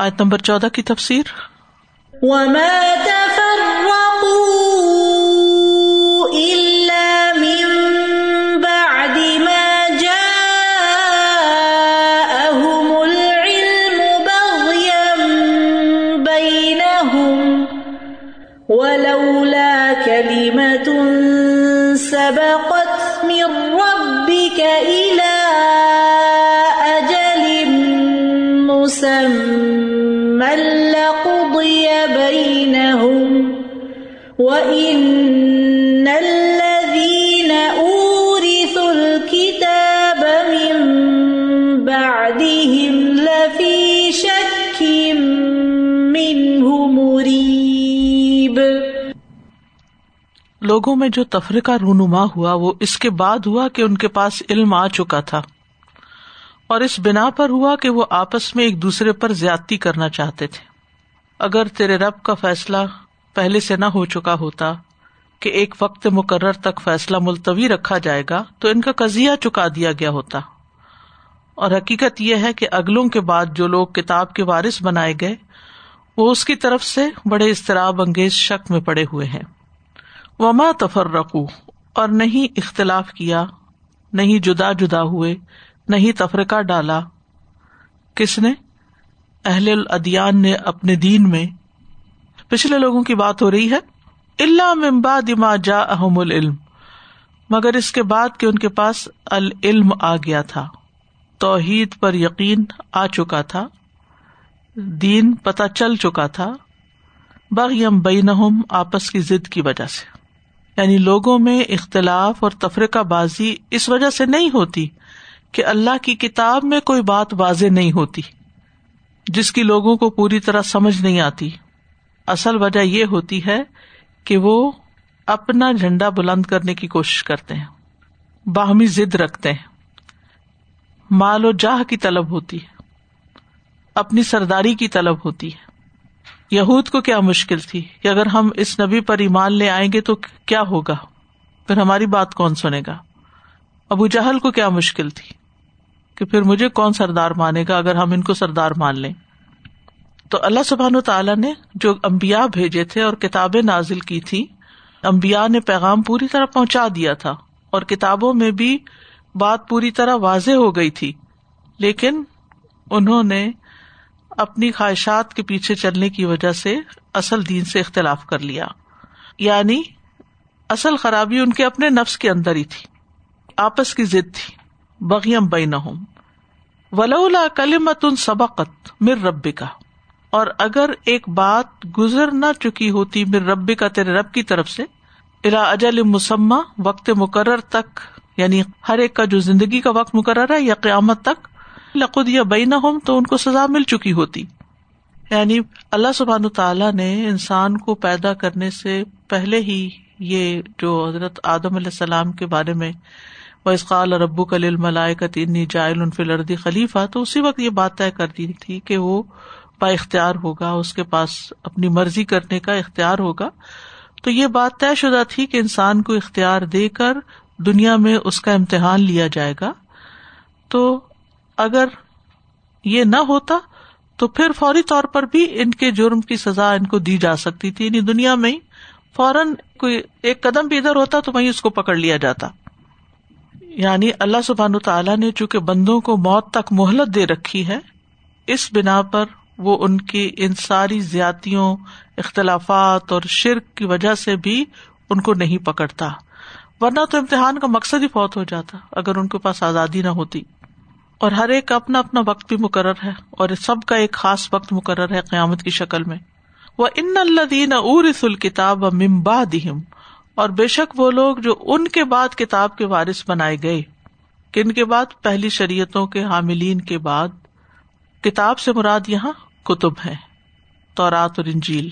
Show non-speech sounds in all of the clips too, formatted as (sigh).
آیت نمبر چودہ کی تفسیر۔ لوگوں میں جو تفریقہ رونما ہوا، وہ اس کے بعد ہوا کہ ان کے پاس علم آ چکا تھا۔ اور اس بنا پر ہوا کہ وہ آپس میں ایک دوسرے پر زیادتی کرنا چاہتے تھے۔ اگر تیرے رب کا فیصلہ پہلے سے نہ ہو چکا ہوتا کہ ایک وقت مقرر تک فیصلہ ملتوی رکھا جائے گا، تو ان کا قزیہ چکا دیا گیا ہوتا۔ اور حقیقت یہ ہے کہ اگلوں کے بعد جو لوگ کتاب کے وارث بنائے گئے، وہ اس کی طرف سے بڑے اضطراب انگیز شک میں پڑے ہوئے ہیں۔ وما تفر رقو اور نہیں اختلاف کیا، نہیں جدا جدا ہوئے، نہیں تفرقہ ڈالا۔ کس نے؟ اہل الادیان نے اپنے دین میں۔ پچھلے لوگوں کی بات ہو رہی ہے اللہ ممبا دما جا احم العلم۔ مگر اس کے بعد کہ ان کے پاس العلم آ گیا تھا۔ توحید پر یقین آ چکا تھا۔ دین پتہ چل چکا تھا۔ بغیم بین آپس کی ضد کی وجہ سے۔ یعنی لوگوں میں اختلاف اور تفرقہ بازی اس وجہ سے نہیں ہوتی کہ اللہ کی کتاب میں کوئی بات واضح نہیں ہوتی، جس کی لوگوں کو پوری طرح سمجھ نہیں آتی۔ اصل وجہ یہ ہوتی ہے کہ وہ اپنا جھنڈا بلند کرنے کی کوشش کرتے ہیں، باہمی ضد رکھتے ہیں۔ مال و جاہ کی طلب ہوتی ہے اپنی سرداری کی طلب ہوتی۔ ہے یہود کو کیا مشکل تھی؟ کہ اگر ہم اس نبی پر ایمان لے آئیں گے تو کیا ہوگا؟ پھر ہماری بات کون سنے گا؟ ابو جہل کو کیا مشکل تھی؟ کہ پھر مجھے کون سردار مانے گا اگر ہم ان کو سردار مان لیں؟ تو اللہ سبحان تعالیٰ نے جو امبیا بھیجے تھے اور کتابیں نازل کی تھی امبیا نے پیغام پوری طرح پہنچا دیا تھا اور کتابوں میں بھی بات پوری طرح واضح ہو گئی تھی، لیکن انہوں نے اپنی خواہشات کے پیچھے چلنے کی وجہ سے اصل دین سے اختلاف کر لیا۔ یعنی اصل خرابی ان کے اپنے نفس کے اندر ہی تھی۔ آپس کی ضد تھی۔ بغیم بین ولولا کلیمت ان سبقت مر رب کا اور اگر ایک بات گزر نہ چکی ہوتی مر رب کا تیرے رب کی طرف سے الا اجل مسمہ، وقت مقرر تک یعنی ہر ایک کا جو زندگی کا وقت مقرر ہے یا قیامت تک لقد یا بینا ہوں تو ان کو سزا مل چکی ہوتی۔ یعنی اللہ سبحان تعالیٰ نے انسان کو پیدا کرنے سے پہلے ہی یہ جو حضرت آدم علیہ السلام کے بارے میں وہ اسقال ربو کل ملائے کا تین جائل فلردی خلیفہ تو اسی وقت یہ بات طے کر دی تھی کہ وہ با اختیار ہوگا، اس کے پاس اپنی مرضی کرنے کا اختیار ہوگا۔ تو یہ بات طے شدہ تھی کہ انسان کو اختیار دے کر دنیا میں اس کا امتحان لیا جائے گا۔ تو اگر یہ نہ ہوتا تو پھر فوری طور پر بھی ان کے جرم کی سزا ان کو دی جا سکتی تھی۔ یعنی دنیا میں ہی فوراً کوئی ایک قدم بھی ادھر ہوتا تو وہیں اس کو پکڑ لیا جاتا۔ یعنی اللہ سبحان تعالیٰ نے چونکہ بندوں کو موت تک مہلت دے رکھی ہے، اس بنا پر وہ ان کی ان ساری زیاتوں اختلافات اور شرک کی وجہ سے بھی ان کو نہیں پکڑتا۔ ورنہ تو امتحان کا مقصد ہی فوت ہو جاتا، اگر ان کے پاس آزادی نہ ہوتی۔ اور ہر ایک کا اپنا اپنا وقت بھی مقرر ہے اور سب کا ایک خاص وقت مقرر ہے قیامت کی شکل میں۔ وہ ان الدین ارس الکتاب ممبا دہم اور بے شک وہ لوگ جو ان کے بعد کتاب کے وارث بنائے گئے کن کے بعد پہلی شریعتوں کے حاملین کے بعد کتاب سے مراد یہاں کتب ہے تو رات اور انجیل۔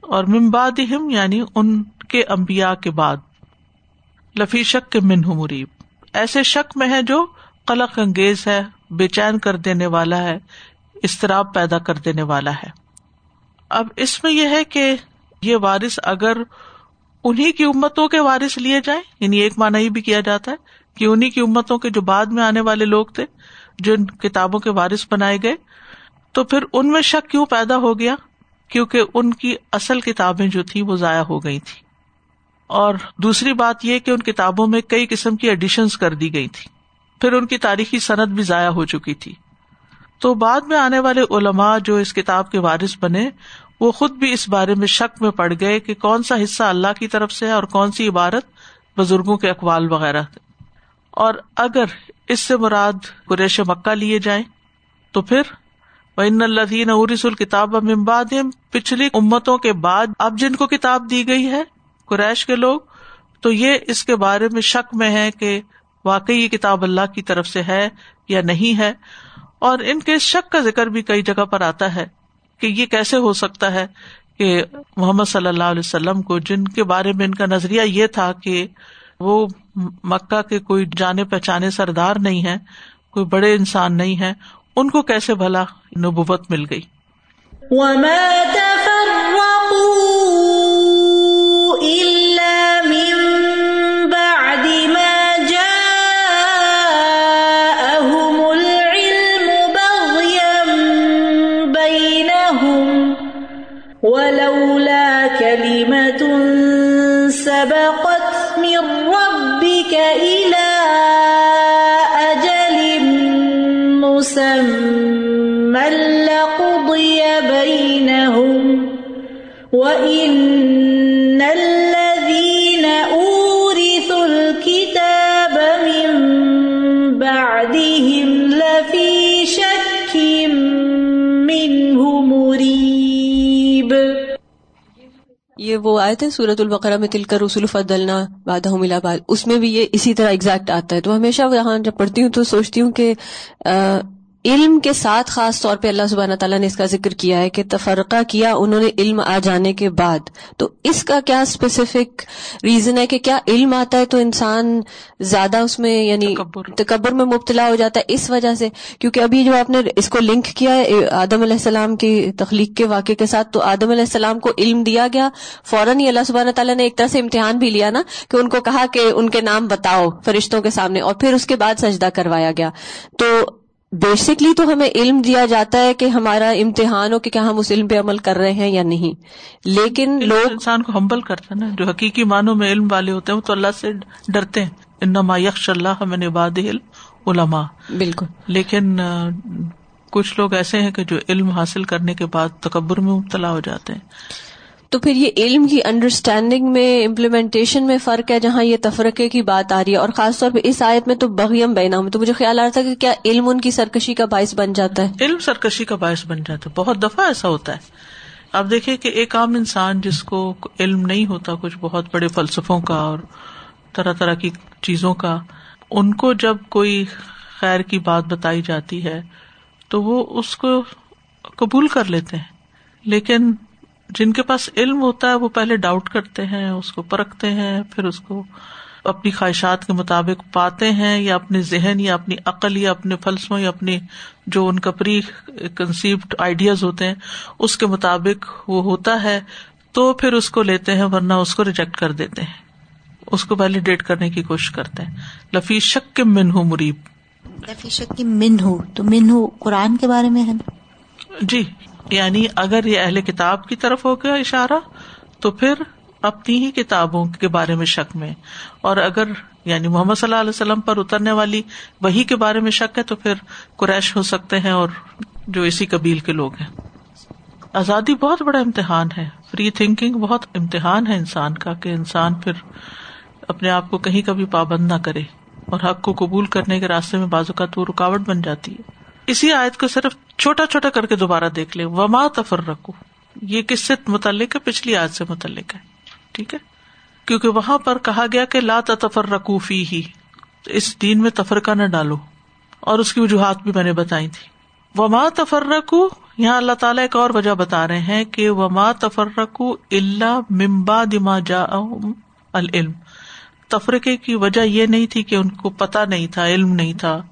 اور ممبادہم یعنی ان کے امبیا کے بعد۔ لفی شک کے منہ مریب ایسے شک میں ہے جو قلق انگیز ہے، بے چین کر دینے والا ہے استراب پیدا کر دینے والا ہے۔ اب اس میں یہ ہے کہ یہ وارث اگر انہیں کی امتوں کے وارث لیے جائیں یعنی ایک مانا یہ بھی کیا جاتا ہے کہ انہیں کی امتوں کے جو بعد میں آنے والے لوگ تھے، جو ان کتابوں کے وارث بنائے گئے، تو پھر ان میں شک کیوں پیدا ہو گیا؟ کیونکہ ان کی اصل کتابیں جو تھی وہ ضائع ہو گئی تھی اور دوسری بات یہ کہ ان کتابوں میں کئی قسم کی ایڈیشنس کر دی گئی تھی پھر ان کی تاریخی صنعت بھی ضائع ہو چکی تھی۔ تو بعد میں آنے والے علماء جو اس کتاب کے وارث بنے، وہ خود بھی اس بارے میں شک میں پڑ گئے کہ کون سا حصہ اللہ کی طرف سے ہے اور کون سی عبارت بزرگوں کے اقوال وغیرہ اور اگر اس سے مراد قریش مکہ لیے جائیں، تو پھر الدین ارس الکتاب امباد پچھلی امتوں کے بعد اب جن کو کتاب دی گئی ہے، قریش کے لوگ، تو یہ اس کے بارے میں شک میں ہے کہ واقعی یہ کتاب اللہ کی طرف سے ہے یا نہیں ہے؟ اور ان کے شک کا ذکر بھی کئی جگہ پر آتا ہے کہ یہ کیسے ہو سکتا ہے کہ محمد صلی اللہ علیہ وسلم کو جن کے بارے میں ان کا نظریہ یہ تھا کہ وہ مکہ کے کوئی جانے پہچانے سردار نہیں ہے کوئی بڑے انسان نہیں ہے ان کو کیسے بھلا نبوت مل گئی؟ یہ وہ آئے تھے سورت البقرہ میں تل کر رسول فضلنا بادہ ملا اس میں بھی یہ اسی طرح ایگزیکٹ آتا ہے۔ تو ہمیشہ یہاں جب پڑھتی ہوں تو سوچتی ہوں کہ علم کے ساتھ خاص طور پہ اللہ سبحانہ تعالیٰ نے اس کا ذکر کیا ہے کہ تفرقہ کیا انہوں نے علم آ جانے کے بعد۔ تو اس کا کیا اسپیسیفک ریزن ہے کہ کیا علم آتا ہے تو انسان زیادہ اس میں یعنی تکبر۔ میں مبتلا ہو جاتا ہے اس وجہ سے۔ کیونکہ ابھی جو آپ نے اس کو لنک کیا ہے آدم علیہ السلام کی تخلیق کے واقعے کے ساتھ تو آدم علیہ السلام کو علم دیا گیا۔ فوراً ہی اللہ سبحانہ تعالیٰ نے ایک طرح سے امتحان بھی لیا نا کہ ان کو کہا کہ ان کے نام بتاؤ فرشتوں کے سامنے اور پھر اس کے بعد سجدہ کروایا گیا۔ تو بیسکلی تو ہمیں علم دیا جاتا ہے کہ ہمارا امتحان ہو کہ کیا ہم اس علم پہ عمل کر رہے ہیں یا نہیں۔ لیکن لوگ انسان کو ہمبل کرتے ہیں نا جو حقیقی معنوں میں علم والے ہوتے ہیں وہ تو اللہ سے ڈرتے ہیں۔ انما یکش اللہ ہمیں نباد علم علما بالکل۔ لیکن کچھ لوگ ایسے ہیں کہ جو علم حاصل کرنے کے بعد تکبر میں مبتلا ہو جاتے ہیں۔ تو پھر یہ علم کی انڈرسٹینڈنگ میں امپلیمنٹیشن میں فرق ہے جہاں یہ تفرقے کی بات آ رہی ہے اور خاص طور پہ اس آیت میں تو بغیم بینا ہوں تو مجھے خیال آ رہا تھا کہ کیا علم ان کی سرکشی کا باعث بن جاتا ہے۔ علم سرکشی کا باعث بن جاتا ہے۔ بہت دفعہ ایسا ہوتا ہے۔ آپ دیکھیں کہ ایک عام انسان جس کو علم نہیں ہوتا کچھ بہت بڑے فلسفوں کا اور طرح طرح کی چیزوں کا، ان کو جب کوئی خیر کی بات بتائی جاتی ہے تو وہ اس کو قبول کر لیتے ہیں۔ لیکن جن کے پاس علم ہوتا ہے وہ پہلے ڈاؤٹ کرتے ہیں اس کو پرکھتے ہیں پھر اس کو اپنی خواہشات کے مطابق پاتے ہیں یا اپنے ذہن یا اپنی عقل یا اپنے فلسفوں یا اپنی جو ان کا پری کنسیپڈ آئیڈیاز ہوتے ہیں اس کے مطابق وہ ہوتا ہے تو پھر اس کو لیتے ہیں ورنہ اس کو ریجیکٹ کر دیتے ہیں۔ اس کو ویلیڈیٹ کرنے کی کوشش کرتے ہیں۔ لفی شک کے من ہوں مریب۔ لفی شک کے من ہوں تو من ہوں قرآن کے بارے میں ہے۔ جی۔ یعنی اگر یہ اہل کتاب کی طرف ہو گیا اشارہ، تو پھر اپنی ہی کتابوں کے بارے میں شک میں۔ اور اگر یعنی محمد صلی اللہ علیہ وسلم پر اترنے والی وہی کے بارے میں شک ہے، تو پھر قریش ہو سکتے ہیں اور جو اسی قبیل کے لوگ ہیں۔ آزادی بہت بڑا امتحان ہے۔ فری تھنکنگ بہت امتحان ہے انسان کا کہ انسان پھر اپنے آپ کو کہیں کبھی پابند نہ کرے اور حق کو قبول کرنے کے راستے میں بازو کا تو رکاوٹ بن جاتی ہے۔ اسی آیت کو صرف چھوٹا چھوٹا کر کے دوبارہ دیکھ لیں۔ وما تفر رکھو یہ کس سے متعلق ہے؟ پچھلی آیت سے متعلق ہے۔ ٹھیک ہے؟ کیونکہ وہاں پر کہا گیا کہ لا تفر رکو فی ہی اس دین میں تفرقہ نہ ڈالو۔ اور اس کی وجوہات بھی میں نے بتائی تھی۔ وما تفر رکو یہاں اللہ تعالیٰ ایک اور وجہ بتا رہے ہیں کہ وما تفر رکو اللہ ممبا دما جا العلم۔ تفرقے کی وجہ یہ نہیں تھی کہ ان کو پتا نہیں تھا، علم نہیں تھا۔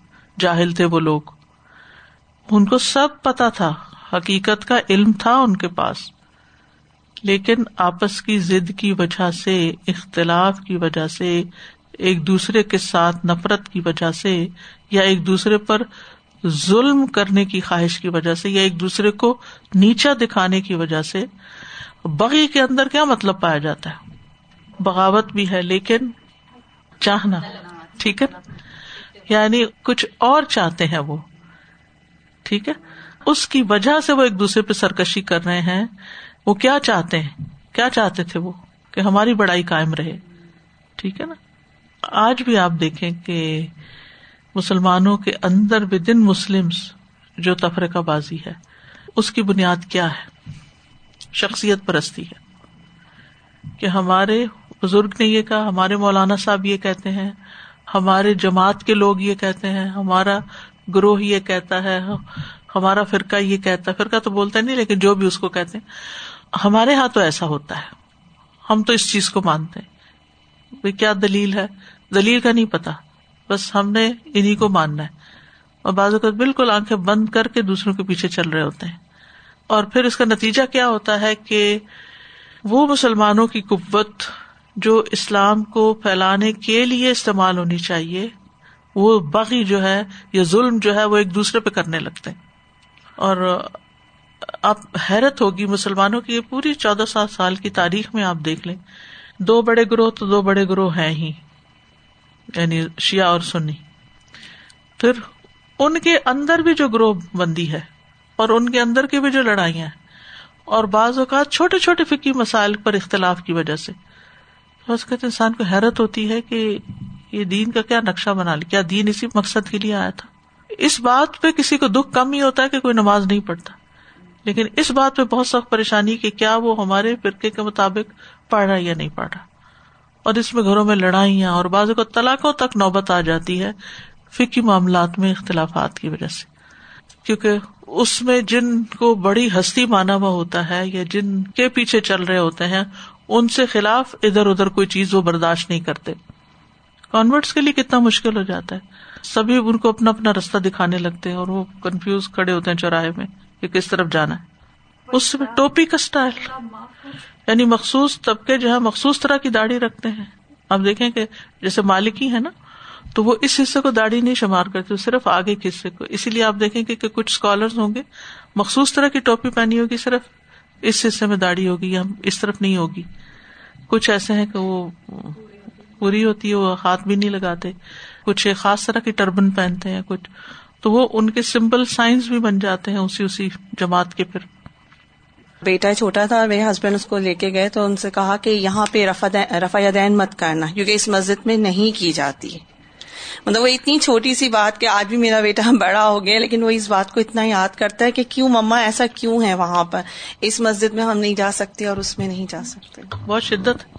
جاہل تھے وہ لوگ۔ ان کو سب پتا تھا، حقیقت کا علم تھا ان کے پاس۔ لیکن آپس کی ضد کی وجہ سے، اختلاف کی وجہ سے، ایک دوسرے کے ساتھ نفرت کی وجہ سے، یا ایک دوسرے پر ظلم کرنے کی خواہش کی وجہ سے، یا ایک دوسرے کو نیچا دکھانے کی وجہ سے، بغی کے اندر کیا مطلب پایا جاتا ہے؟ بغاوت بھی ہے، لیکن چاہنا، ٹھیک ہے؟ نا یعنی کچھ اور چاہتے ہیں وہ۔ ٹھیک ہے؟ اس کی وجہ سے وہ ایک دوسرے پہ سرکشی کر رہے ہیں۔ وہ کیا چاہتے ہیں؟ کیا چاہتے تھے وہ؟ کہ ہماری بڑائی قائم رہے۔ ٹھیک ہے نا؟ آج بھی آپ دیکھیں کہ مسلمانوں کے اندر ود ان مسلم جو تفرقہ بازی ہے، اس کی بنیاد کیا ہے؟ شخصیت پرستی ہے۔ کہ ہمارے بزرگ نے یہ کہا، ہمارے مولانا صاحب یہ کہتے ہیں، ہمارے جماعت کے لوگ یہ کہتے ہیں، ہمارا گروہ یہ کہتا ہے، ہمارا فرقہ یہ کہتا ہے، فرقہ تو بولتا نہیں، لیکن جو بھی اس کو کہتے ہیں، ہمارے یہاں تو ایسا ہوتا ہے۔ ہم تو اس چیز کو مانتے ہیں۔ کیا دلیل ہے؟ دلیل کا نہیں پتا۔ بس ہم نے انہیں کو ماننا ہے۔ اور بعض اوقات بالکل آنکھیں بند کر کے دوسروں کے پیچھے چل رہے ہوتے ہیں۔ اور پھر اس کا نتیجہ کیا ہوتا ہے کہ وہ مسلمانوں کی قوت جو اسلام کو پھیلانے کے لیے استعمال ہونی چاہیے وہ باقی جو ہے یا ظلم جو ہے وہ ایک دوسرے پہ کرنے لگتے ہیں۔ اور آپ حیرت ہوگی مسلمانوں کی پوری چودہ سات سال کی تاریخ میں آپ دیکھ لیں۔ دو بڑے گروہ تو دو بڑے گروہ ہیں ہی۔ یعنی شیعہ اور سنی۔ پھر ان کے اندر بھی جو گروہ بندی ہے اور ان کے اندر کی بھی جو لڑائیاں ہیں۔ اور بعض اوقات چھوٹے چھوٹے فکی مسائل پر اختلاف کی وجہ سے۔ کہتے انسان کو حیرت ہوتی ہے کہ یہ دین کا کیا نقشہ بنا لیا؟ کیا دین اسی مقصد کے لیے آیا تھا؟ اس بات پہ کسی کو دکھ کم ہی ہوتا ہے کہ کوئی نماز نہیں پڑھتا۔ لیکن اس بات پہ بہت سخت پریشانی کہ کیا وہ ہمارے فرقے کے مطابق پڑھ رہا یا نہیں پڑھ رہا۔ اور اس میں گھروں میں لڑائیاں اور بعض کو طلاقوں تک نوبت آ جاتی ہے فکی معاملات میں اختلافات کی وجہ سے۔ کیونکہ اس میں جن کو بڑی ہستی مانا ہوا ہوتا ہے یا جن کے پیچھے چل رہے ہوتے ہیں، ان سے خلاف ادھر ادھر کوئی چیز وہ برداشت نہیں کرتے۔ کانورٹس کے لیے کتنا مشکل ہو جاتا ہے۔ سبھی ان کو اپنا اپنا رستہ دکھانے لگتے ہیں اور وہ کنفیوز کھڑے ہوتے ہیں چوراہے میں کہ کس طرف جانا ہے۔ اس میں ٹوپی کا اسٹائل یعنی مخصوص طبقے جو ہے مخصوص طرح کی داڑھی رکھتے ہیں۔ آپ دیکھیں کہ جیسے مالکی ہے نا، تو وہ اس حصے کو داڑھی نہیں شمار کرتے، صرف آگے کے حصے کو۔ اسی لیے آپ دیکھیں کہ کچھ اسکالر ہوں گے، مخصوص طرح کی ٹوپی پہنی ہوگی، صرف اس حصے میں داڑھی ہوگی یا اس طرف نہیں ہوگی۔ کچھ ایسے ہیں کہ وہ پوری ہوتی ہے وہ ہاتھ بھی نہیں لگاتے۔ کچھ خاص طرح کی ٹربن پہنتے ہیں کچھ۔ تو وہ ان کے سمپل سائنس بھی بن جاتے ہیں اسی اسی جماعت کے پھر۔ بیٹا چھوٹا تھا میرے ہسبینڈ اس کو لے کے گئے تو ان سے کہا کہ یہاں پہ رفا دین مت کرنا کیونکہ اس مسجد میں نہیں کی جاتی۔ مطلب وہ اتنی چھوٹی سی بات کہ آج بھی میرا بیٹا (laughs) بڑا ہو گیا لیکن وہ اس بات کو اتنا یاد کرتا ہے کہ کیوں مما ایسا کیوں ہے وہاں پر؟ اس مسجد میں ہم نہیں جا سکتے اور اس میں نہیں جا سکتے۔ بہت شدت۔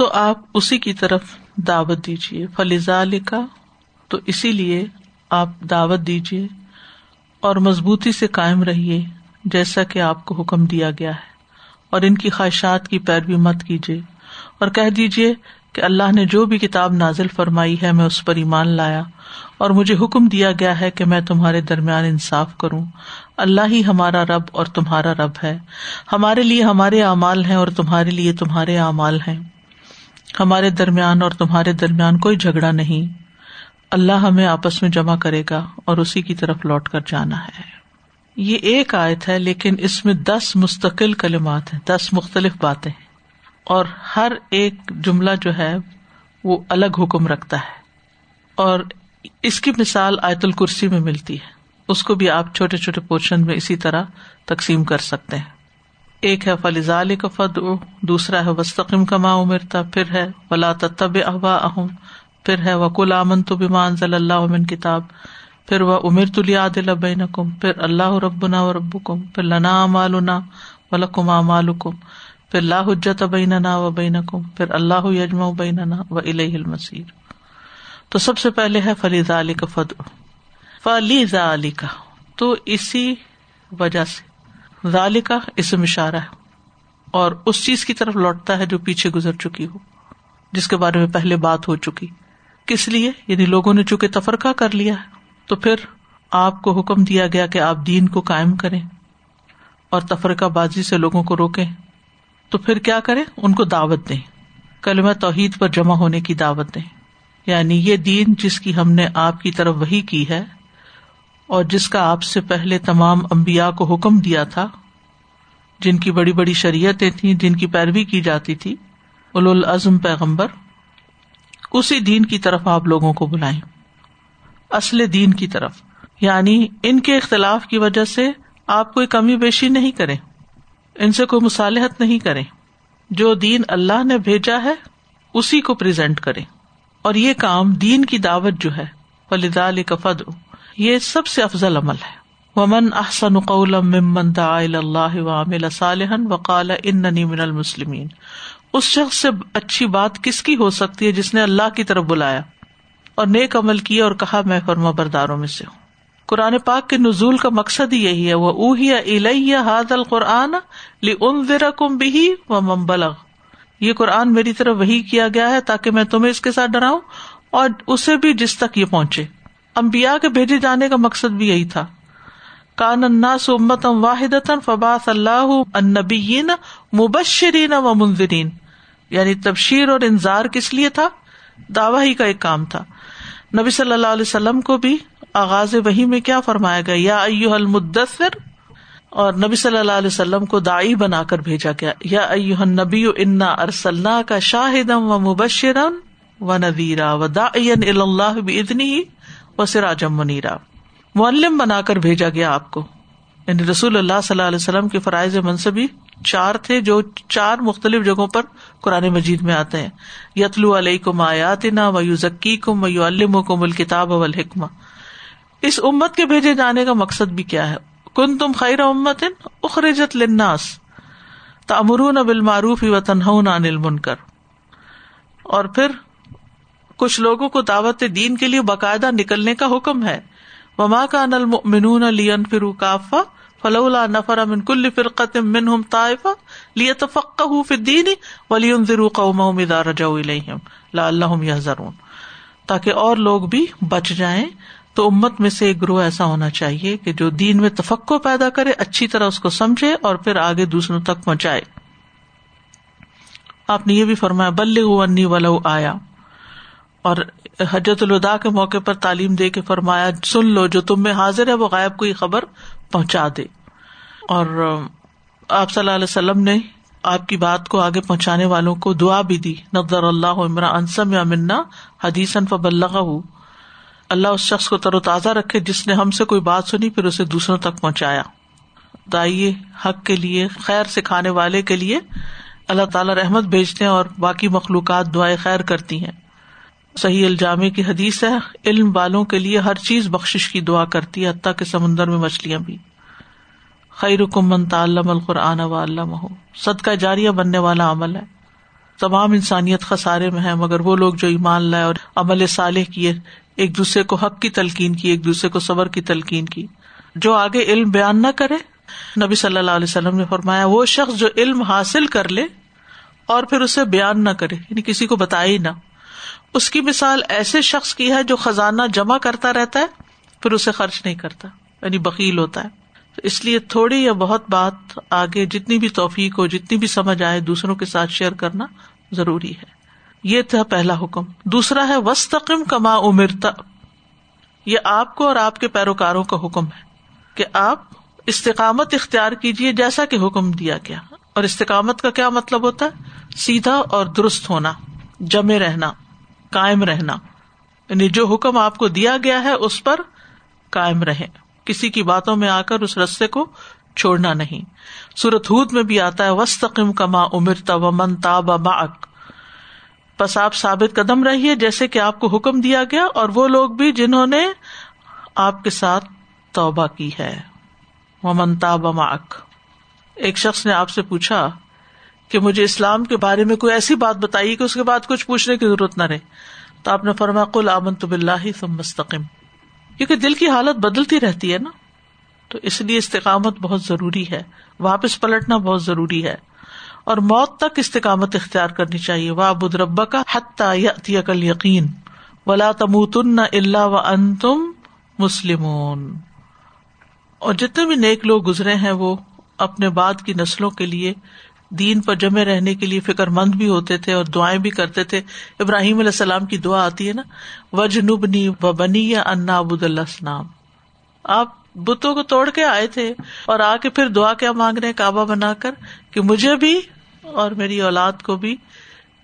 سو آپ اسی کی طرف دعوت دیجیے فلیزا لکھا تو اسی لیے آپ دعوت دیجیے اور مضبوطی سے قائم رہیے جیسا کہ آپ کو حکم دیا گیا ہے۔ اور ان کی خواہشات کی پیروی مت کیجیے اور کہہ دیجیے کہ اللہ نے جو بھی کتاب نازل فرمائی ہے میں اس پر ایمان لایا اور مجھے حکم دیا گیا ہے کہ میں تمہارے درمیان انصاف کروں۔ اللہ ہی ہمارا رب اور تمہارا رب ہے۔ ہمارے لیے ہمارے اعمال ہیں اور تمہارے لیے تمہارے اعمال ہیں۔ ہمارے درمیان اور تمہارے درمیان کوئی جھگڑا نہیں۔ اللہ ہمیں آپس میں جمع کرے گا اور اسی کی طرف لوٹ کر جانا ہے۔ یہ ایک آیت ہے، لیکن اس میں دس مستقل کلمات ہیں، دس مختلف باتیں ہیں۔ اور ہر ایک جملہ جو ہے، وہ الگ حکم رکھتا ہے۔ اور اس کی مثال آیت الکرسی میں ملتی ہے۔ اس کو بھی آپ چھوٹے چھوٹے پورشن میں اسی طرح تقسیم کر سکتے ہیں۔ ایک ہے فلیزال کا فد دوسرا ہے وسطم کا ماں امرتا پھر ہے ولا تب احبا اہم پھر ہے وکل امن تو بیمان ضل اللہ عمن کتاب پھر وہ امر تلیاد البین کم پھر اللہ ربنا و رب کم پھر لنا مالنا ولکم مالکم، پھر لا حجت بیننا و بینکم، پھر اللہ یجما بیننا و الیہ المسیر تو سب سے پہلے ہے فلیزا علی کا فد فلیزا علی کا تو اسی وجہ سے ظالی کا اسم اشارہ ہے اور اس چیز کی طرف لوٹتا ہے جو پیچھے گزر چکی ہو، جس کے بارے میں پہلے بات ہو چکی۔ کس لیے؟ یعنی لوگوں نے چونکہ تفرقہ کر لیا ہے، تو پھر آپ کو حکم دیا گیا کہ آپ دین کو قائم کریں اور تفرقہ بازی سے لوگوں کو روکیں۔ تو پھر کیا کریں؟ ان کو دعوت دیں۔ کلمہ توحید پر جمع ہونے کی دعوت دیں۔ یعنی یہ دین جس کی ہم نے آپ کی طرف وہی کی ہے اور جس کا آپ سے پہلے تمام امبیا کو حکم دیا تھا، جن کی بڑی بڑی شریعتیں تھیں، جن کی پیروی کی جاتی تھی العزم پیغمبر، اسی دین کی طرف آپ لوگوں کو بلائیں۔ اصل دین کی طرف یعنی ان کے اختلاف کی وجہ سے آپ کوئی کمی بیشی نہیں کرے ان سے کوئی مصالحت نہیں کرے جو دین اللہ نے بھیجا ہے، اسی کو پرزینٹ کرے اور یہ کام دین کی دعوت جو ہے فلدا علی کفد یہ سب سے افضل عمل ہے۔ ومن احسن قول ممن دعا اللہ وعمل صالحا وقال اننی من المسلمین اس شخص سے اچھی بات کس کی ہو سکتی ہے جس نے اللہ کی طرف بلایا اور نیک عمل کیا اور کہا میں فرما برداروں میں سے ہوں۔ قرآن پاک کے نزول کا مقصد یہی ہے۔ وہ اوہیا الیہ ہاد القرآن لی ان کم بھی و ممبلغ یہ قرآن میری طرف وہی کیا گیا ہے تاکہ میں تمہیں اس کے ساتھ ڈراؤں اور اسے بھی جس تک یہ پہنچے۔ امبیا کے بھیجے جانے کا مقصد بھی یہی تھا۔ کان الناس امتم واحد فباس اللہ النبیین مبشرین و منظرین یعنی تبشیر اور انضار کس لیے تھا؟ دعوی ہی کا ایک کام تھا۔ نبی صلی اللہ علیہ وسلم کو بھی آغاز وہی میں کیا فرمایا گیا، یا ایو المدثر۔ اور نبی صلی اللہ علیہ وسلم کو دائی بنا کر بھیجا گیا، یا ایو نبی انا ارسل کا شاہدم و مبشرن و نذیرا و دا اللہ ادنی و سراجم منیرا معلم بنا کر بھیجا گیا آپ کو۔ یعنی رسول اللہ صلی اللہ علیہ وسلم کے فرائض منصبی چار تھے جو چار مختلف جگہوں پر قرآن مجید میں آتے ہیں۔ یتلو علیہ کم آیات نا و یو ذکی کم و یو الم کم الکتاب الحکمہ اس امت کے بھیجے جانے کا مقصد بھی کیا ہے؟ کن تم خیر امت اخرجت لناس تمرون بال معروف و تنہون عن المنکر۔ اور پھر کچھ لوگوں کو دعوت دین کے لیے باقاعدہ نکلنے کا حکم ہے۔ وما کا انل منون علی فرو کافا فلولا نفر من کل فرقت منهم طائفہ لیتفقهوا فی الدین ولینذروا قومهم اذا رجعوا الیہم لعلهم یحذرون تاکہ اور لوگ بھی بچ جائیں تو امت میں سے ایک گروہ ایسا ہونا چاہیے کہ جو دین میں تفقع پیدا کرے، اچھی طرح اس کو سمجھے اور پھر آگے دوسروں تک پہنچائے۔ آپ نے یہ بھی فرمایا بل انی ولو آیا اور حجت الدا کے موقع پر تعلیم دے کے فرمایا، سن لو، جو تم میں حاضر ہے، وہ غائب کو یہ خبر پہنچا دے۔ اور آپ صلی اللہ علیہ وسلم نے آپ کی بات کو آگے پہنچانے والوں کو دعا بھی دی۔ نقدر اللہ عمرا انسم یا منا حدیث فب اللہ اللہ اس شخص کو تر و تازہ رکھے جس نے ہم سے کوئی بات سنی، پھر اسے دوسروں تک پہنچایا۔ دائیے حق کے لیے، خیر سکھانے والے کے لیے اللہ تعالی رحمت بھیجتے ہیں اور باقی مخلوقات دعائیں خیر کرتی ہیں۔ صحیح الجامع کی حدیث ہے، علم والوں کے لیے ہر چیز بخش کی دعا کرتی ہے، حتیٰ کے سمندر میں مچھلیاں بھی۔ خیر کمن تعلم القرآن و علم ہو صدقہ جاریہ بننے والا عمل ہے۔ تمام انسانیت خسارے میں ہے، مگر وہ لوگ جو ایمان لائے اور عمل صالح کیے، ایک دوسرے کو حق کی تلقین کی، ایک دوسرے کو صبر کی تلقین کی۔ جو آگے علم بیان نہ کرے، نبی صلی اللہ علیہ وسلم نے فرمایا، وہ شخص جو علم حاصل کر لے اور پھر اسے بیان نہ کرے یعنی کسی کو بتایا ہی نہ۔ اس کی مثال ایسے شخص کی ہے جو خزانہ جمع کرتا رہتا ہے، پھر اسے خرچ نہیں کرتا یعنی بکیل ہوتا ہے۔ اس لیے تھوڑی یا بہت بات آگے جتنی بھی توفیق ہو، جتنی بھی سمجھ آئے دوسروں کے ساتھ شیئر کرنا ضروری ہے۔ یہ تھا پہلا حکم۔ دوسرا ہے وسطم کما امرتا یہ آپ کو اور آپ کے پیروکاروں کا حکم ہے کہ آپ استقامت اختیار کیجیے جیسا کہ حکم دیا گیا۔ اور استقامت کا کیا مطلب ہوتا ہے؟ سیدھا اور درست ہونا، جمے رہنا۔ کائم رہنا۔ یعنی جو حکم آپ کو دیا گیا ہے، اس پر کائم رہے۔ کسی کی باتوں میں آ کر اس رستے کو چھوڑنا نہیں۔ سورت ہود میں بھی آتا ہے وسطم کما امرتا و من تاب بس آپ ثابت قدم رہیے، جیسے کہ آپ کو حکم دیا گیا، اور وہ لوگ بھی جنہوں نے آپ کے ساتھ توبہ کی ہے۔ وہ منتاب معک ایک شخص نے آپ سے پوچھا کہ مجھے اسلام کے بارے میں کوئی ایسی بات بتائی کہ اس کے بعد کچھ پوچھنے کی ضرورت نہ رہے۔ تو آپ نے فرما کل آمن تو بلّہ تم مستقم کیونکہ دل کی حالت بدلتی رہتی ہے نا۔ تو اس لیے استقامت بہت ضروری ہے۔ واپس پلٹنا بہت ضروری ہے۔ اور موت تک استقامت اختیار کرنی چاہیے۔ وہ ابود ربا کا حتی عقل یقین ولا تموتن اللہ و ان تم مسلم اور جتنے بھی نیک لوگ گزرے ہیں، وہ اپنے بعد کی نسلوں کے لیے دین پر جمے رہنے کے لیے فکر مند بھی ہوتے تھے اور دعائیں بھی کرتے تھے۔ ابراہیم علیہ السلام کی دعا آتی ہے نا وج نبنی و بنی یا انا ابود اللہ السلام آپ بتوں کو توڑ کے آئے تھے اور آ کے پھر دعا کیا مانگ رہے کعبہ بنا کر؟ کہ مجھے بھی اور میری اولاد کو بھی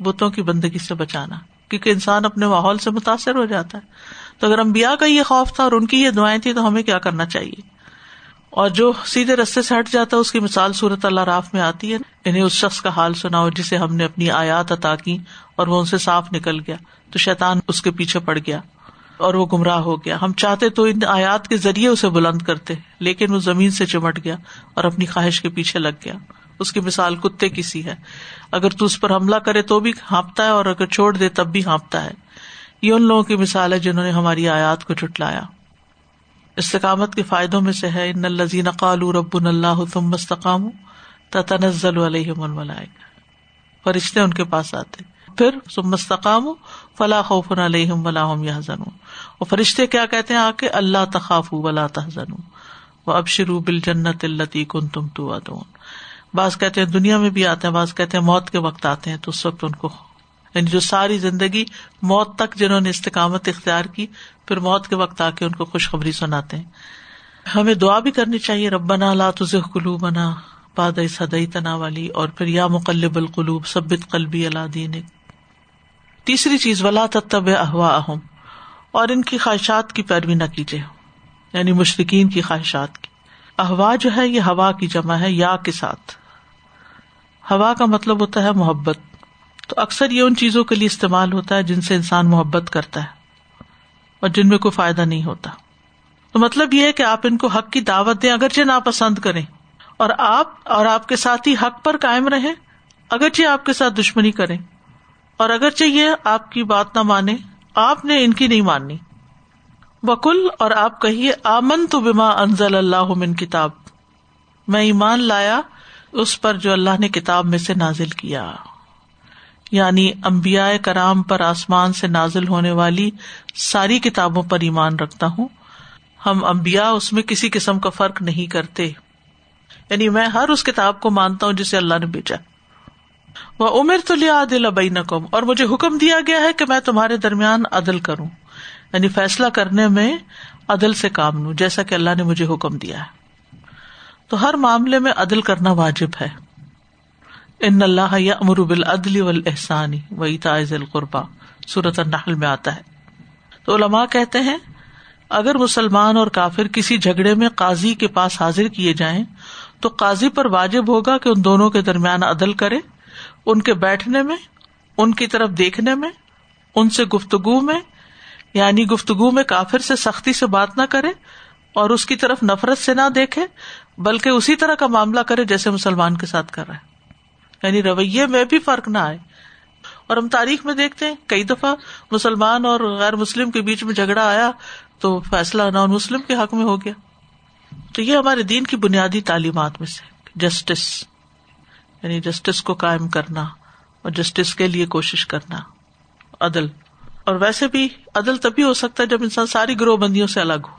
بتوں کی بندگی سے بچانا۔ کیونکہ انسان اپنے ماحول سے متاثر ہو جاتا ہے۔ تو اگر امبیا کا یہ خوف تھا اور ان کی یہ دعائیں تھی تو ہمیں کیا کرنا چاہیے؟ اور جو سیدھے رستے سے ہٹ جاتا ہے، اس کی مثال صورت اللہ راف میں آتی ہے۔ انہیں اس شخص کا حال سنا ہو جسے ہم نے اپنی آیات عطا کی اور وہ ان سے صاف نکل گیا۔ تو شیطان اس کے پیچھے پڑ گیا اور وہ گمراہ ہو گیا۔ ہم چاہتے تو ان آیات کے ذریعے اسے بلند کرتے، لیکن وہ زمین سے چمٹ گیا اور اپنی خواہش کے پیچھے لگ گیا۔ اس کی مثال کتے کی سی ہے۔ اگر تو اس پر حملہ کرے تو بھی ہانپتا ہے اور اگر چھوڑ دے تب بھی ہانپتا ہے۔ یہ ان لوگوں کی مثال ہے جنہوں نے ہماری آیات کو چٹلایا استقامت کے فائدوں میں سے ہے، ان الزین قالو رب اللہ تم مستقام تنزل علیہ فرشتے ان کے پاس آتے۔ پھر تم مستقام فلاح خوف علیہ ولاحم یا اور فرشتے کیا کہتے ہیں آ کے اللہ تخاف ولا تحزن وہ اب شروع بل جنت التی کن تم تو بعض کہتے ہیں دنیا میں بھی آتے ہیں، بعض کہتے ہیں موت کے وقت آتے ہیں، تو اس وقت ان کو یعنی جو ساری زندگی موت تک جنہوں نے استقامت اختیار کی، پھر موت کے وقت آ کے ان کو خوشخبری سناتے ہیں۔ ہمیں دعا بھی کرنی چاہیے، ربنا لا تزغ قلوبنا بعد اس ہدیتنا والی اور پھر یا مقلب القلوب، ثبت قلبی اللہ دین تیسری چیز، ولا تتبع اهواهم اور ان کی خواہشات کی پیروی نہ کیجیے یعنی مشرقین کی خواہشات کی۔ احوا جو ہے، یہ ہوا کی جمع ہے، یا کے ساتھ۔ ہوا کا مطلب ہوتا ہے محبت۔ تو اکثر یہ ان چیزوں کے لیے استعمال ہوتا ہے جن سے انسان محبت کرتا ہے اور جن میں کوئی فائدہ نہیں ہوتا۔ تو مطلب یہ ہے کہ آپ ان کو حق کی دعوت دیں اگرچہ ناپسند کریں اور آپ اور آپ کے ساتھ ہی حق پر قائم رہیں، اگرچہ آپ کے ساتھ دشمنی کریں۔ اور اگرچہ یہ آپ کی بات نہ مانے، آپ نے ان کی نہیں ماننی۔ بکل اور آپ کہیے آمن تو بیما انزل اللہ من کتاب۔ میں ایمان لایا، اس پر جو اللہ نے کتاب میں سے نازل کیا۔ یعنی امبیا کرام پر آسمان سے نازل ہونے والی ساری کتابوں پر ایمان رکھتا ہوں۔ ہم امبیا اس میں کسی قسم کا فرق نہیں کرتے۔ یعنی میں ہر اس کتاب کو مانتا ہوں جسے اللہ نے بیچا وہ عمر تو لیا عدل ابئی اور مجھے حکم دیا گیا ہے کہ میں تمہارے درمیان عدل کروں۔ یعنی فیصلہ کرنے میں عدل سے کام لوں، جیسا کہ اللہ نے مجھے حکم دیا ہے۔ تو ہر معاملے میں عدل کرنا واجب ہے۔ ان اللہ یا امروب العدلی و احسانی وہی تائز القربا صورت النحل میں آتا ہے۔ تو علماء کہتے ہیں، اگر مسلمان اور کافر کسی جھگڑے میں قاضی کے پاس حاضر کیے جائیں، تو قاضی پر واجب ہوگا کہ ان دونوں کے درمیان عدل کرے۔ ان کے بیٹھنے میں، ان کی طرف دیکھنے میں، ان سے گفتگو میں یعنی گفتگو میں کافر سے سختی سے بات نہ کرے اور اس کی طرف نفرت سے نہ دیکھے، بلکہ اسی طرح کا معاملہ کرے جیسے مسلمان کے ساتھ کر رہا ہے۔ یعنی رویے میں بھی فرق نہ آئے۔ اور ہم تاریخ میں دیکھتے ہیں، کئی دفعہ مسلمان اور غیر مسلم کے بیچ میں جھگڑا آیا تو فیصلہ نان مسلم کے حق میں ہو گیا۔ تو یہ ہمارے دین کی بنیادی تعلیمات میں سے جسٹس یعنی جسٹس کو قائم کرنا اور جسٹس کے لیے کوشش کرنا، عدل۔ اور ویسے بھی عدل تبھی ہو سکتا ہے جب انسان ساری گروہ بندیوں سے الگ ہو۔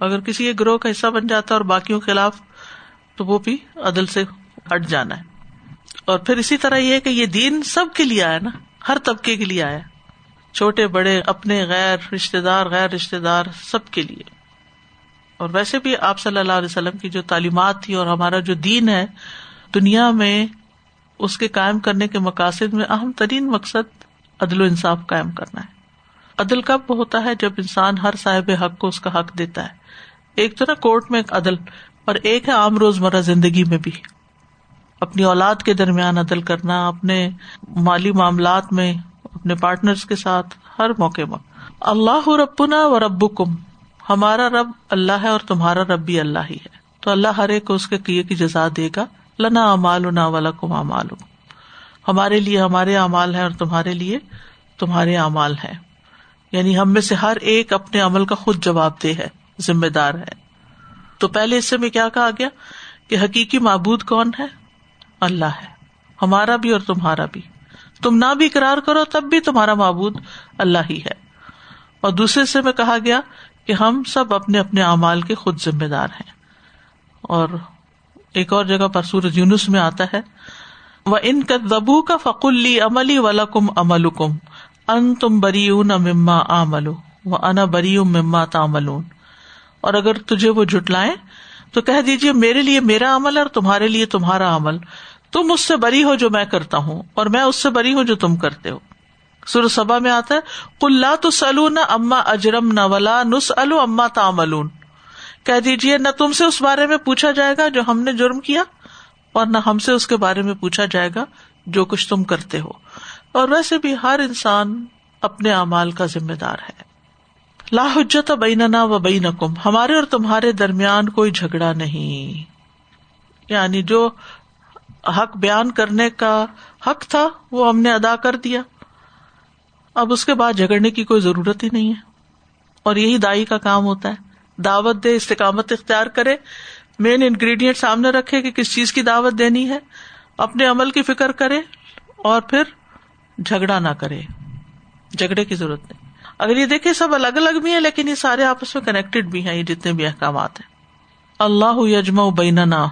اگر کسی ایک گروہ کا حصہ بن جاتا ہے اور باقیوں کے خلاف تو وہ بھی عدل سے ہٹ جانا ہے۔ اور پھر اسی طرح یہ کہ یہ دین سب کے لیے آیا نا، ہر طبقے کے لیے آیا۔ چھوٹے، بڑے، اپنے غیر رشتے دار، غیر رشتے دار سب کے لیے۔ اور ویسے بھی آپ صلی اللہ علیہ وسلم کی جو تعلیمات تھی اور ہمارا جو دین ہے، دنیا میں اس کے قائم کرنے کے مقاصد میں اہم ترین مقصد عدل و انصاف قائم کرنا ہے۔ عدل کب ہوتا ہے؟ جب انسان ہر صاحب حق کو اس کا حق دیتا ہے۔ ایک تو نا کورٹ میں عدل، اور ایک ہے عام روز مرہ زندگی میں بھی۔ اپنی اولاد کے درمیان عدل کرنا، اپنے مالی معاملات میں، اپنے پارٹنر کے ساتھ، ہر موقع میں اللہ ربنا و رب کم ہمارا رب اللہ ہے اور تمہارا رب بھی اللہ ہی ہے۔ تو اللہ ہر ایک کو اس کے کیے کی جزا دے گا۔ لنا امال والا کم امال ہمارے لیے ہمارے امال ہے اور تمہارے لیے تمہارے امال ہے یعنی ہم میں سے ہر ایک اپنے عمل کا خود جواب دہ ہے، ذمہ دار ہے۔ تو پہلے حصے میں کیا کہا گیا کہ حقیقی معبود کون ہے؟ اللہ ہے، ہمارا بھی اور تمہارا بھی۔ تم نہ بھی کرار کرو، تب بھی تمہارا معبود اللہ ہی ہے۔ اور دوسرے سے میں کہا گیا کہ ہم سب اپنے اپنے اعمال کے خود ذمے دار ہیں۔ اور ایک اور جگہ پر سورج یونس میں آتا ہے وہ ان کا دبو کا فقلی عملی ولا کم امل کم ان تم بری مما آملو وہ انا بری مما تاملون اور اگر تجھے وہ جٹلائے تو کہہ دیجیے میرے لیے میرا عمل اور تمہارے لیے تمہارا عمل۔ تم اس سے بری ہو جو میں کرتا ہوں اور میں اس سے بری ہوں جو تم کرتے ہو۔ سر سبا میں آتا ہے کلّا تو سلو نہ اما اجرم نہ ولا نس اما تاملون کہہ دیجیے نہ تم سے اس بارے میں پوچھا جائے گا جو ہم نے جرم کیا اور نہ ہم سے اس کے بارے میں پوچھا جائے گا جو کچھ تم کرتے ہو۔ اور ویسے بھی ہر انسان اپنے اعمال کا ذمہ دار ہے۔ لاحجت بیننا و بین کم ہمارے اور تمہارے درمیان کوئی جھگڑا نہیں۔ یعنی جو حق بیان کرنے کا حق تھا، وہ ہم نے ادا کر دیا۔ اب اس کے بعد جھگڑنے کی کوئی ضرورت ہی نہیں ہے۔ اور یہی دائی کا کام ہوتا ہے۔ دعوت دے، استقامت اختیار کرے۔ مین انگریڈینٹ سامنے رکھے کہ کس چیز کی دعوت دینی ہے۔ اپنے عمل کی فکر کرے اور پھر جھگڑا نہ کرے۔ جھگڑے کی ضرورت نہیں۔ اگر یہ دیکھے سب الگ الگ بھی ہیں، لیکن یہ سارے آپس میں کنیکٹڈ بھی ہیں، یہ جتنے بھی احکامات ہیں۔ اللہ یجما بیننا۔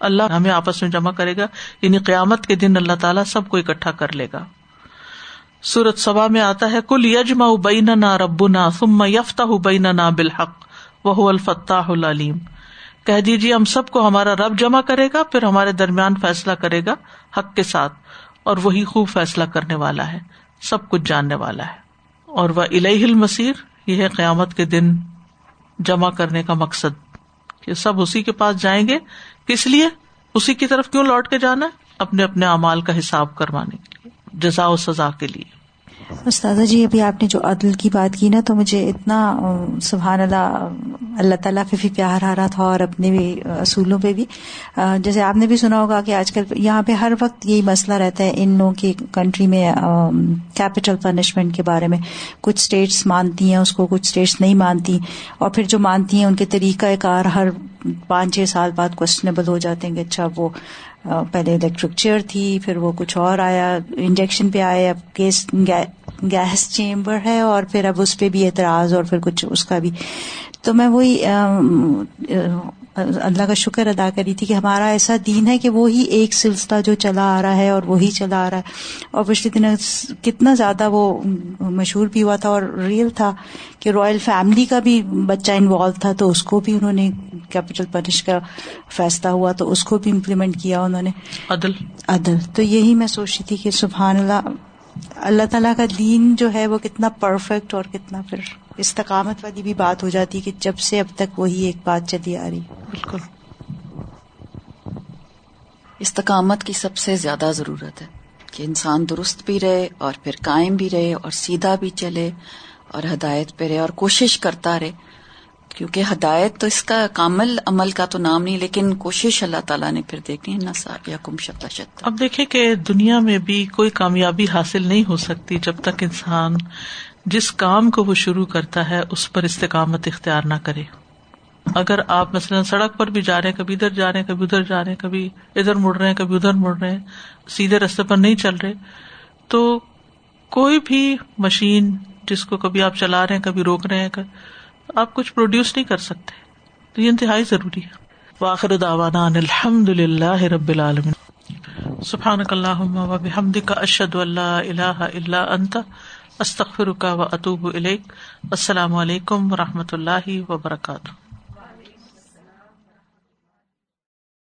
اللہ ہمیں آپس میں جمع کرے گا یعنی قیامت کے دن اللہ تعالیٰ سب کو اکٹھا کر لے گا۔ سورت سبا میں آتا ہے کل یجما بین نا رب نا سم یفتا بین نا بالحق وہ الفتاح العلیم۔ کہہ دیجیے ہم سب کو ہمارا رب جمع کرے گا، پھر ہمارے درمیان فیصلہ کرے گا، حق کے ساتھ، اور وہی خوب فیصلہ کرنے والا ہے، سب کچھ جاننے والا ہے۔ اور وہ الہ المسیر یہ ہے قیامت کے دن جمع کرنے کا مقصد، کہ سب اسی کے پاس جائیں گے۔ کس لیے؟ اسی کی طرف کیوں لوٹ کے جانا؟ ہے اپنے اپنے اعمال کا حساب کروانے کے لیے جزا و سزا کے لیے۔ استاذہ جی ابھی آپ نے جو عدل کی بات کی نا، تو مجھے اتنا، سبحان اللہ اللہ تعالیٰ پہ بھی پیار آ رہا تھا اور اپنے بھی، اصولوں پہ بھی۔ جیسے آپ نے بھی سنا ہوگا کہ آج کل یہاں پہ ہر وقت یہی مسئلہ رہتا ہے، ان لوگوں کی کنٹری میں کیپٹل پنشمنٹ کے بارے میں۔ کچھ اسٹیٹس مانتی ہیں، اس کو کچھ اسٹیٹس نہیں مانتی۔ اور پھر جو مانتی ہیں، ان کے طریقہ کار ہر پانچ چھ سال بعد کوشچنیبل ہو جاتے ہیں کہ اچھا وہ پہلے الیکٹرک چیئر تھی، پھر وہ کچھ اور آیا انجیکشن پہ آئے، اب گیس گیس چیمبر ہے اور پھر اب اس پہ بھی اعتراض اور پھر کچھ اس کا بھی۔ تو میں وہی اللہ کا شکر ادا کری تھی کہ ہمارا ایسا دین ہے کہ وہی ایک سلسلہ جو چلا آ رہا ہے اور وہی چلا آ رہا ہے۔ اور پچھلے دن کتنا زیادہ وہ مشہور بھی ہوا تھا اور ریئل تھا کہ رائل فیملی کا بھی بچہ انوالو تھا تو اس کو بھی انہوں نے کیپٹل پنش کا فیصلہ ہوا تو اس کو بھی امپلیمنٹ کیا انہوں نے۔ عدل۔ عدل۔ تو یہی میں سوچ رہی تھی کہ سبحان اللہ اللہ تعالیٰ کا دین جو ہے وہ کتنا پرفیکٹ اور کتنا پھر استقامت والی بھی بات ہو جاتی کہ جب سے اب تک وہی ایک بات چلی آ رہی بالکل۔ استقامت کی سب سے زیادہ ضرورت ہے کہ انسان درست بھی رہے اور پھر قائم بھی رہے اور سیدھا بھی چلے اور ہدایت پہ رہے اور کوشش کرتا رہے۔ کیونکہ ہدایت تو اس کا کامل عمل کا تو نام نہیں، لیکن کوشش اللہ تعالیٰ نے پھر دیکھنی ہے نہ یا کم شکتا شکتا اب دیکھیں کہ دنیا میں بھی کوئی کامیابی حاصل نہیں ہو سکتی جب تک انسان جس کام کو وہ شروع کرتا ہے، اس پر استقامت اختیار نہ کرے۔ اگر آپ مثلاً سڑک پر بھی جا رہے ہیں، کبھی ادھر جا رہے ہیں، کبھی ادھر جا رہے ہیں، کبھی ادھر مڑ رہے ہیں، کبھی ادھر مڑ رہے ہیں، سیدھے رستے پر نہیں چل رہے، تو کوئی بھی مشین جس کو کبھی آپ چلا رہے ہیں، کبھی روک رہے ہیں آپ کچھ پروڈیوس نہیں کر سکتے۔ تو یہ انتہائی ضروری ہے۔ واخر داوانا الحمد للہ رب العالمین۔ سبحان اللہ وبحمد کا اشد اللہ اللہ اللہ انت استخر کا و اطوب السلام علیکم و رحمۃ اللہ وبرکاتہ۔